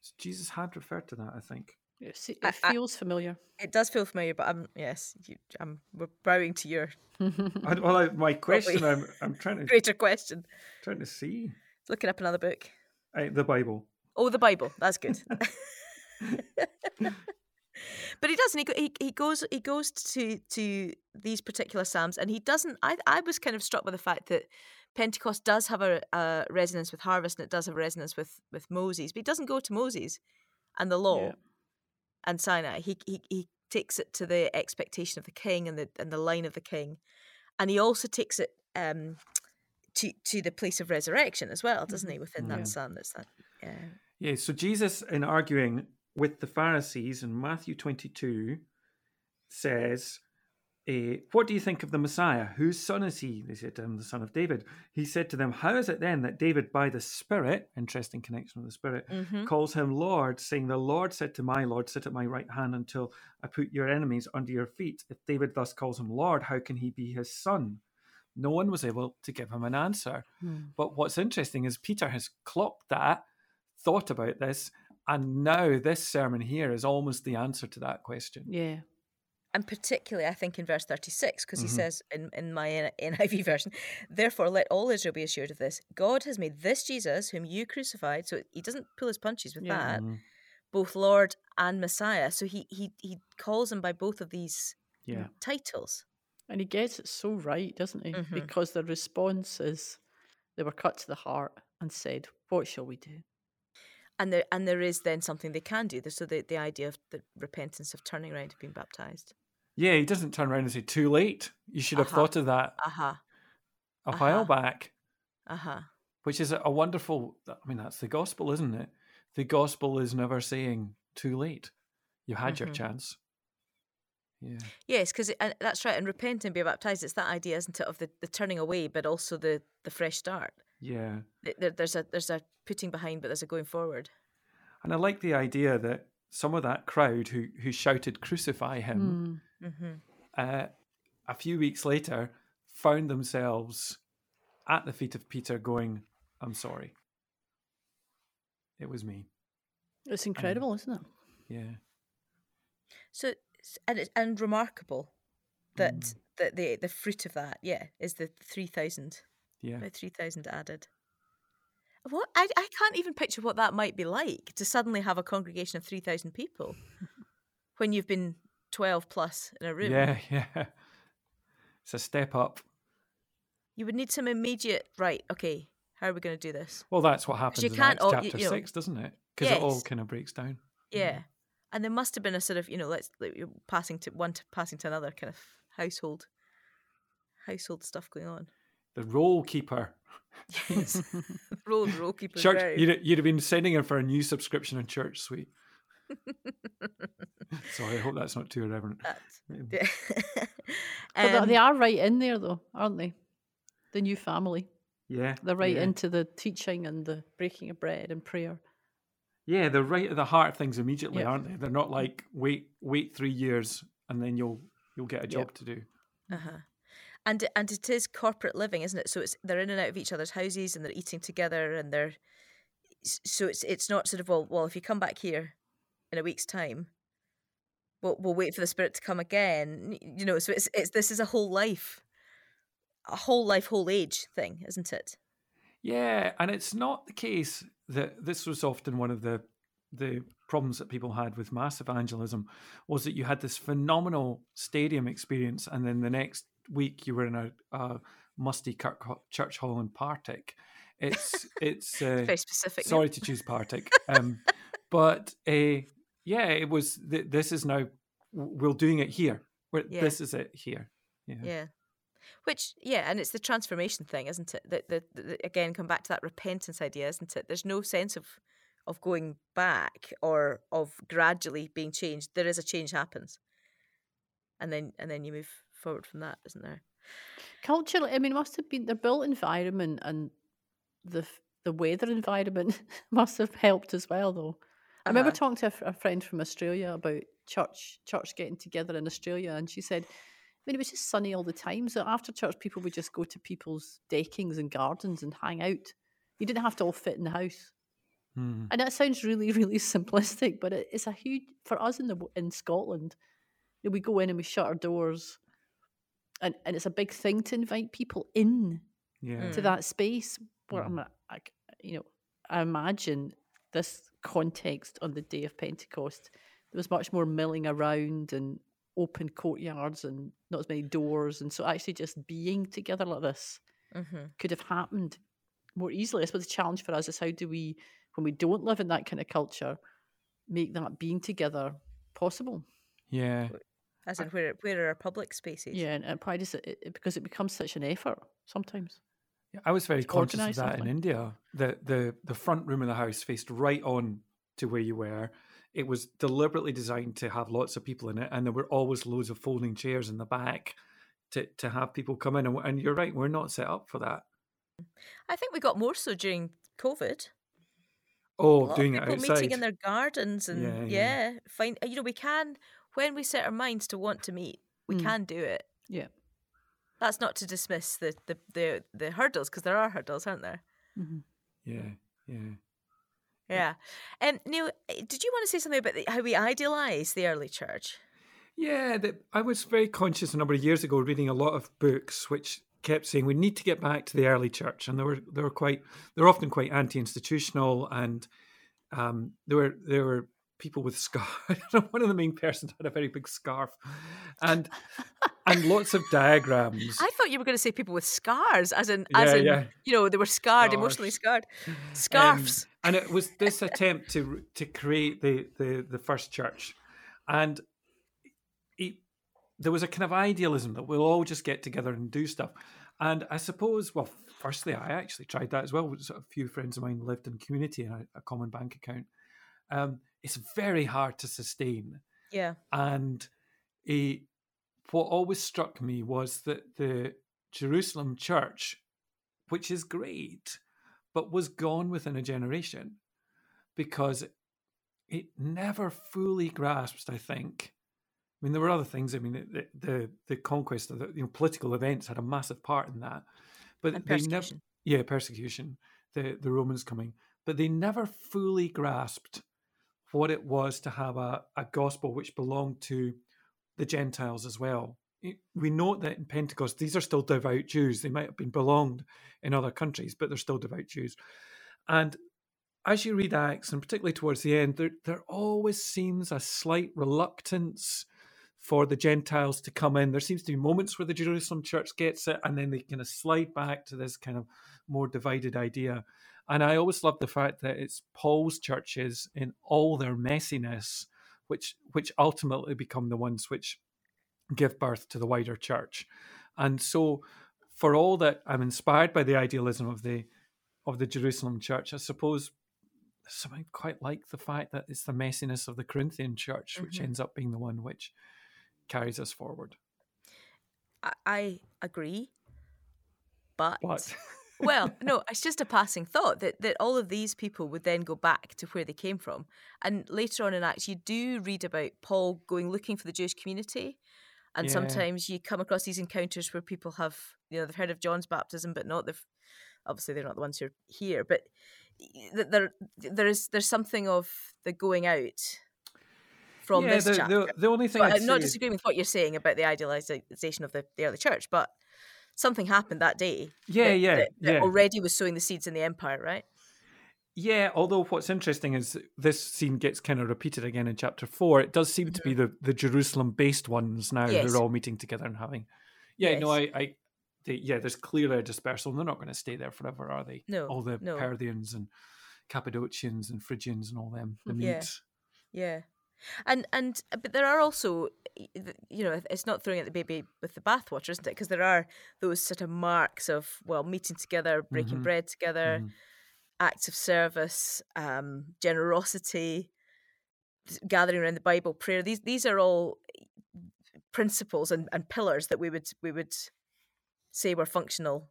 So Jesus had referred to that, I think. It, se- I- it I- feels familiar. It does feel familiar, but I'm yes, you, I'm we're bowing to your I, well, I, my question, I'm I'm trying to greater question. trying to see Looking up another book. uh, the Bible. Oh, the Bible. That's good. but he doesn't. He, he he goes he goes to to these particular psalms, and he doesn't. I I was kind of struck by the fact that Pentecost does have a, a resonance with harvest, and it does have a resonance with with Moses, but he doesn't go to Moses and the law Yeah. and Sinai. He he he takes it to the expectation of the king and the and the line of the king, and he also takes it um, to to the place of resurrection as well, doesn't he? Within Yeah. that son, it's that. Yeah. Yeah, so Jesus, in arguing with the Pharisees in Matthew 22, says, eh, What do you think of the Messiah? Whose son is he? They said to him, The son of David. He said to them, How is it then that David, by the Spirit, interesting connection with the Spirit, Mm-hmm. calls him Lord, saying, The Lord said to my Lord, Sit at my right hand until I put your enemies under your feet? If David thus calls him Lord, how can he be his son? No one was able to give him an answer. But what's interesting is Peter has clocked that, thought about this, and now this sermon here is almost the answer to that question. Yeah. And particularly, I think in verse 36, because he Mhm. says in, in my NIV version, Therefore, let all Israel be assured of this God has made this Jesus, whom you crucified, so he doesn't pull his punches with Yeah. that, Mhm. both Lord and Messiah. So he, he, he calls him by both of these Yeah. titles. And he gets it so right, doesn't he? Mhm. Because the response is they were cut to the heart and said, What shall we do? And there, and there is then something they can do. So the, the idea of the repentance of turning around and being baptized. Yeah, he doesn't turn around and say, Too late. You should have Uh-huh. thought of that Aha, a while Uh-huh. back, aha. which is a, wonderful, I mean, that's the gospel, isn't it? The gospel is never saying, Too late. You had your Mhm. chance. Yeah. Yes, because that's right. And repent and be baptized. It's that idea, isn't it, of the, the turning away, but also the, the fresh start. Yeah. There, there's a there's a putting behind, but there's a going forward. And I like the idea that some of that crowd who, who shouted, Crucify him, Hmm. Mm-hmm. uh, a few weeks later found themselves at the feet of Peter going, I'm sorry. It was me. It's incredible, isn't it? Yeah. So and it's, and remarkable that Mm. that the the fruit of that, yeah, is the three thousand Yeah. about three thousand added. What I I can't even picture what that might be like to suddenly have a congregation of three thousand people when you've been twelve plus in a room. Yeah, yeah. It's a step up. You would need some immediate right. Okay, how are we going to do this? Well, that's what happens you in can't all- chapter you know- six, doesn't it? Because it all kind of breaks down. Yeah. Mm. And there must have been a sort of, you know, let's like, you're passing to one to passing to another kind of household household stuff going on. The roll keeper. Yes. Road roll keepers. Church, round. you'd, you'd have been sending him for a new subscription in ChurchSuite. Sorry, I hope that's not too irreverent. That's- Yeah. yeah. But they- Um, are right in there, though, aren't they? The new family. Yeah. They're right yeah. into the teaching and the breaking of bread and prayer. Yeah, they're right at the heart of things immediately, Yeah. aren't they? They're not like wait, wait three years and then you'll you'll get a job Yep. to do. Uh-huh. And and it is corporate living, isn't it? So it's they're in and out of each other's houses and they're eating together and they're so it's it's not sort of well well if you come back here in a week's time, we'll we'll wait for the spirit to come again. You know, so it's it's this is a whole life, a whole life, whole age thing, isn't it? Yeah, and it's not the case that this was often one of the the problems that people had with mass evangelism was that you had this phenomenal stadium experience, and then the next week you were in a, a musty church hall in Partick. It's it's uh, Very specific. Sorry to choose Partick, um, but uh, yeah, it was. Th- this is now we're doing it here. We're, Yeah. This is it here. Yeah. Yeah. Which, yeah, and it's the transformation thing, isn't it? That the, the, the- again, come back to that repentance idea, isn't it? There's no sense of of going back or of gradually being changed. There is a change happens, and then and then you move forward from that, isn't there? Culturally, I mean, must have been the built environment and the the weather environment must have helped as well, though. I remember Uh-huh. talking to a friend from Australia about church church getting together in Australia, and she said, I mean, it was just sunny all the time. So after church, people would just go to people's deckings and gardens and hang out. You didn't have to all fit in the house. Hmm. And that sounds really, really simplistic, but it, it's a huge for us in the in Scotland. you know, we go in and we shut our doors, and and it's a big thing to invite people in Yeah. to Mm. that space. Where Mm. I'm, like, you know, I imagine this context on the day of Pentecost. There was much more milling around and open courtyards and not as many doors, and so actually just being together like this Mm-hmm. could have happened more easily. I suppose the challenge for us is how do we, when we don't live in that kind of culture, make that being together possible? Yeah. As in, where where are our public spaces? Yeah, and, and pride is it, it, because it becomes such an effort sometimes. Yeah, I was very conscious of organise that in. India. The the the front room of the house faced right on to where you were. It was deliberately designed to have lots of people in it, and there were always loads of folding chairs in the back to to have people come in. And, and you're right, we're not set up for that. I think we got more so during COVID. Oh, lot of doing it people outside. meeting in their gardens and Yeah, yeah, yeah. find you know we can when we set our minds to want to meet, we Mm. can do it. Yeah. That's not to dismiss the the the, the hurdles because there are hurdles, aren't there? hmm yeah, yeah. Yeah. Um, Neil, eh, did you want to say something about the, how we idealise the early church? Yeah, that I was very conscious a number of years ago reading a lot of books which kept saying we need to get back to the early church, and they were they were quite they're often quite anti-institutional, and um, there were there were people with scarf. One of the main persons had a very big scarf, and and lots of diagrams. I thought you were going to say people with scars, as in as in yeah. you know they were scarred, emotionally scarred. Um, Scarves. and it was this attempt to to create the the, the first church, and it, there was a kind of idealism that we'll all just get together and do stuff. And I suppose, well, firstly, I actually tried that as well. A few friends of mine lived in community and a, a common bank account. Um, it's very hard to sustain. yeah. And a, what always struck me was that the Jerusalem church, which is great, but was gone within a generation because it never fully grasped, I think. I mean, there were other things. I mean, the the, the conquest of the you know, political events had a massive part in that, but they never, yeah, persecution, the the Romans coming, but they never fully grasped what it was to have a, a gospel which belonged to the Gentiles as well. We note that in Pentecost, these are still devout Jews. They might have been belonged in other countries, but they're still devout Jews. And as you read Acts, and particularly towards the end, there, there always seems a slight reluctance for the Gentiles to come in. There seems to be moments where the Jerusalem church gets it, and then they kind of slide back to this kind of more divided idea. And I always love the fact that it's Paul's churches in all their messiness, which which ultimately become the ones which give birth to the wider church. And so, for all that I'm inspired by the idealism of the of the Jerusalem church, I suppose something quite like the fact that it's the messiness of the Corinthian church which Mhm. ends up being the one which carries us forward. I, I agree, but, But well, no, it's just a passing thought that that all of these people would then go back to where they came from, and later on in Acts, you do read about Paul going looking for the Jewish community, and Yeah. sometimes you come across these encounters where people have you know they've heard of John's baptism, but not the obviously they're not the ones who are here, but there there is there's something of the going out from yeah, this the, chapter. the, the only thing I'm not say is- with what you're saying about the idealization of the, the early church, but something happened that day. Yeah, that, yeah, that, that yeah. already was sowing the seeds in the empire, right? Yeah, although what's interesting is this scene gets kind of repeated again in chapter four. It does seem to be the, the Jerusalem based ones now Mm-hmm. Yes. who are all meeting together and having. Yeah, no, I, I they, yeah, there's clearly a dispersal. They're not going to stay there forever, are they? No, all the no. Parthians and Cappadocians and Phrygians and all them. The Yeah. Yeah, and and but there are also, you know, it's not throwing out the baby with the bathwater, isn't it? Because there are those sort of marks of well, meeting together, breaking Mhm. bread together, Mhm. acts of service, um, generosity, gathering around the Bible, prayer. These these are all principles and, and pillars that we would we would say were functional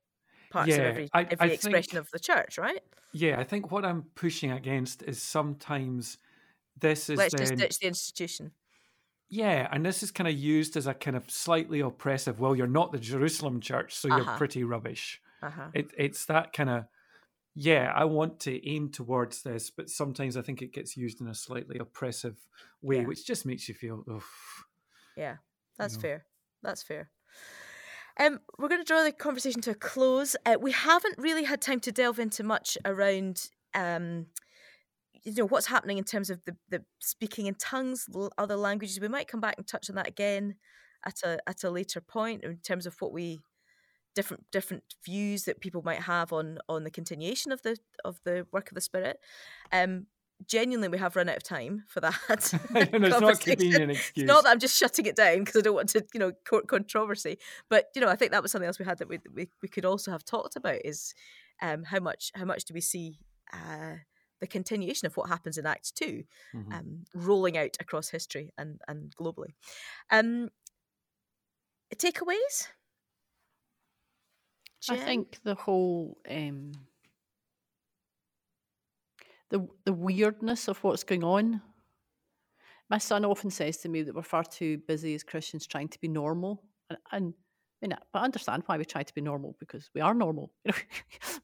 parts of Yeah, every I- I every expression think- of the church, right? Yeah, I think what I'm pushing against is sometimes this is Let's just ditch the institution. Yeah, and this is kind of used as a kind of slightly oppressive. Well, you're not the Jerusalem church, so you're Uh-huh. pretty rubbish. Uh-huh. It, it's that kind of yeah. I want to aim towards this, but sometimes I think it gets used in a slightly oppressive way, Yeah. which just makes you feel, oof. Yeah, that's know. fair. That's fair. Um, we're going to draw the conversation to a close. Uh, we haven't really had time to delve into much around, um, you know, what's happening in terms of the, the speaking in tongues, other languages. We might come back and touch on that again at a at a later point in terms of what we different different views that people might have on on the continuation of the of the work of the spirit. Um, genuinely we have run out of time for that. and it's not convenient excuse. It's not that I'm just shutting it down because I don't want to, you know, court controversy. But you know, I think that was something else we had that we we, we could also have talked about is um, how much how much do we see uh, the continuation of what happens in Acts 2 Mhm. um, rolling out across history and and globally. Um, takeaways. I think the whole um, the the weirdness of what's going on. My son often says to me that we're far too busy as Christians trying to be normal, and, and I mean, I understand why we try to be normal because we are normal. You know,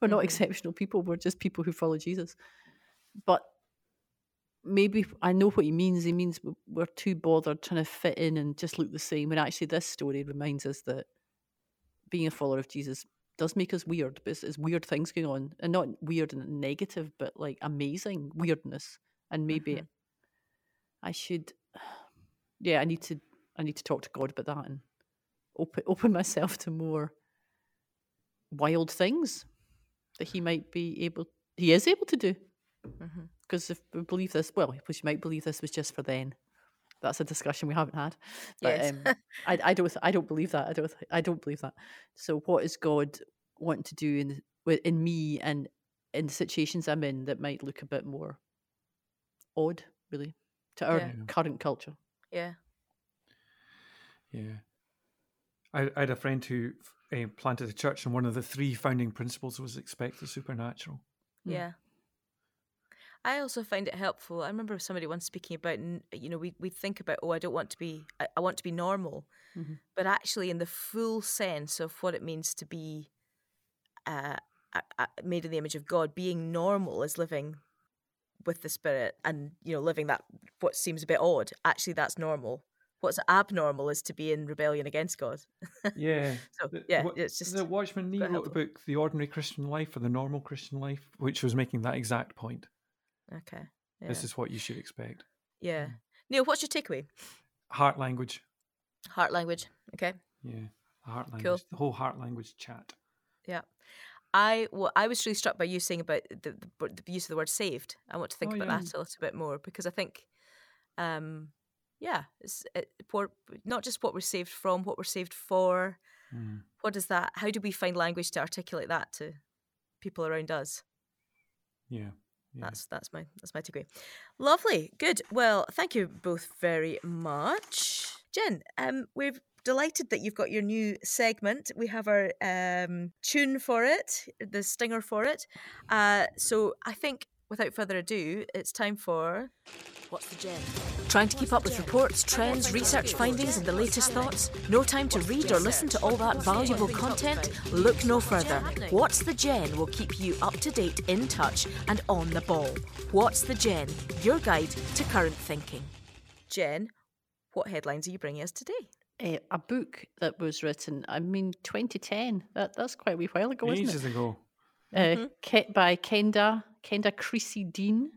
we're not Mhm. exceptional people. We're just people who follow Jesus. But maybe I know what he means. He means we're too bothered trying to fit in and just look the same. When actually, this story reminds us that being a follower of Jesus does make us weird, but it's, it's weird things going on, and not weird and negative, but like amazing weirdness. And maybe Mhm. I should, yeah, I need to, I need to talk to God about that and open open myself to more wild things that He might be able, He is able to do. Because if we believe this, well, because you might believe this was just for then. That's a discussion we haven't had. But Yes. um, I, I don't, I don't believe that. I don't, I don't believe that. So, what is God wanting to do in wi- in me and in the situations I'm in that might look a bit more odd, really, to our Yeah. current culture? yeah. Yeah. I, I had a friend who uh, planted a church, and one of the three founding principles was expect the supernatural. Yeah. I also find it helpful. I remember somebody once speaking about, you know, we, we think about, oh, I don't want to be, I, I want to be normal. Mhm. But actually, in the full sense of what it means to be uh, made in the image of God, being normal is living with the Spirit and, you know, living that, what seems a bit odd. Actually, that's normal. What's abnormal is to be in rebellion against God. Yeah. So, The- yeah, it's just. the Watchman Nee wrote a book, The Ordinary Christian Life or The Normal Christian Life, which was making that exact point. Okay. Yeah. This is what you should expect. yeah. Neil, what's your takeaway? Heart language. Heart language. Okay. Yeah. Heart language. Cool. The whole heart language chat. Yeah. I well, I was really struck by you saying about the, the, the use of the word saved. I want to think Oh, about yeah. that a little bit more because I think, um, yeah, it's it, for, not just what we're saved from, what we're saved for. Mm. What does that? How do we find language to articulate that to people around us? Yeah. That's that's my that's my takeaway. Lovely, good. Well, thank you both very much, Jen. Um, we're delighted that you've got your new segment. We have our um tune for it, the stinger for it. Uh, so I think without further ado, it's time for what's the Gen? Trying to keep up with reports, trends, research findings, and the latest thoughts? No time to read or listen to all that valuable content? Look no further. What's the Gen will keep you up to date, in touch, and on the ball. What's the Gen? Your guide to current thinking. Jen, what headlines are you bringing us today? Uh, a book that was written, I mean, 2010. That that's quite a wee while ago, isn't it? Ages ago. uh, Ke- by Kenda Kenda Creasy Dean,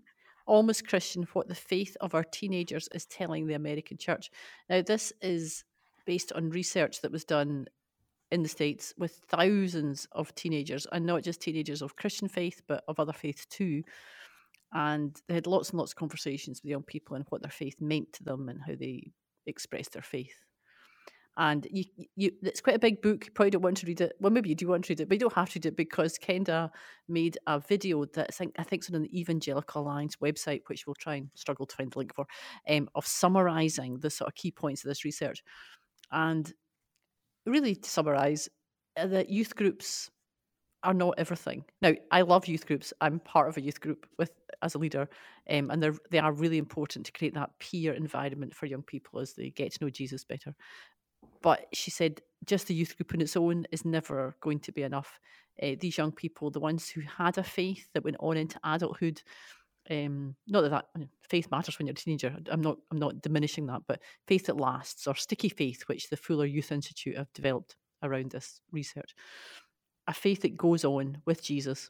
Almost Christian: What the Faith of Our Teenagers is Telling the American Church. Now, this is based on research that was done in the states with thousands of teenagers, and not just teenagers of Christian faith, but of other faiths too. And they had lots and lots of conversations with young people and what their faith meant to them and how they expressed their faith and you, you it's quite a big book. You probably don't want to read it. Well, maybe you do want to read it, but you don't have to read it because Kenda made a video that I think I think it's on the Evangelical Alliance website, which we'll try and struggle to find the link for, um, of summarising the sort of key points of this research. And really, to summarise, uh, that youth groups are not everything. Now, I love youth groups. I'm part of a youth group with as a leader, um, and they're they are really important to create that peer environment for young people as they get to know Jesus better but she said just the youth group on its own is never going to be enough. Uh, these young people, the ones who had a faith that went on into adulthood, um, not that, that I mean, faith matters when you're a teenager. I'm not I'm not diminishing that, but faith that lasts or sticky faith, which the Fuller Youth Institute have developed around this research, a faith that goes on with Jesus,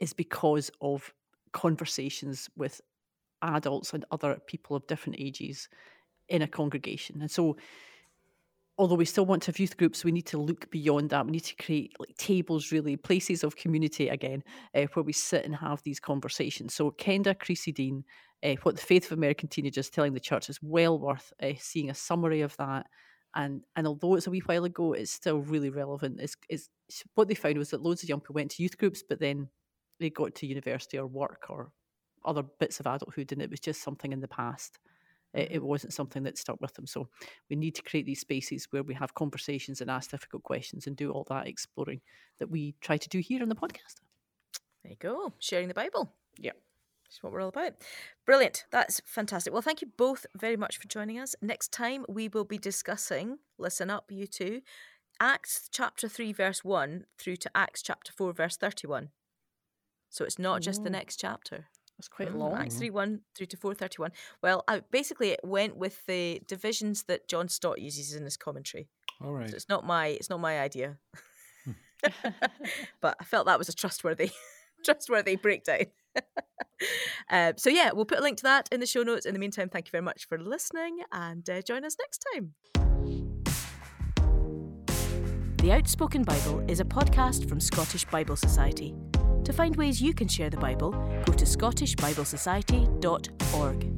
is because of conversations with adults and other people of different ages in a congregation, and so although we still want to have youth groups, we need to look beyond that. We need to create like tables, really, places of community again, uh, where we sit and have these conversations. So Kenda Creasy Dean, uh, what the faith of American teenagers telling the church is well worth uh, seeing a summary of that. And and although it's a wee while ago, it's still really relevant. It's, it's what they found was that loads of young people went to youth groups, but then they got to university or work or other bits of adulthood, and it was just something in the past. It, it wasn't something that stuck with them. So we need to create these spaces where we have conversations and ask difficult questions and do all that exploring that we try to do here on the podcast. There you go, sharing the Bible. Yeah. That's what we're all about. Brilliant. That's fantastic. Well, thank you both very much for joining us. Next time, we will be discussing, listen up, you two, Acts chapter 3, verse 1 through to Acts chapter 4, verse 31. So it's not just the next chapter. That's quite long. Acts 3 1 through to 431. Well, I, basically, it went with the divisions that John Stott uses in his commentary. All right. So it's not my it's not my idea. but I felt that was a trustworthy trustworthy breakdown. uh, so yeah, we'll put a link to that in the show notes. In the meantime, thank you very much for listening and uh, join us next time. The Outspoken Bible is a podcast from Scottish Bible Society. To find ways you can share the Bible, go to scottishbiblesociety.org.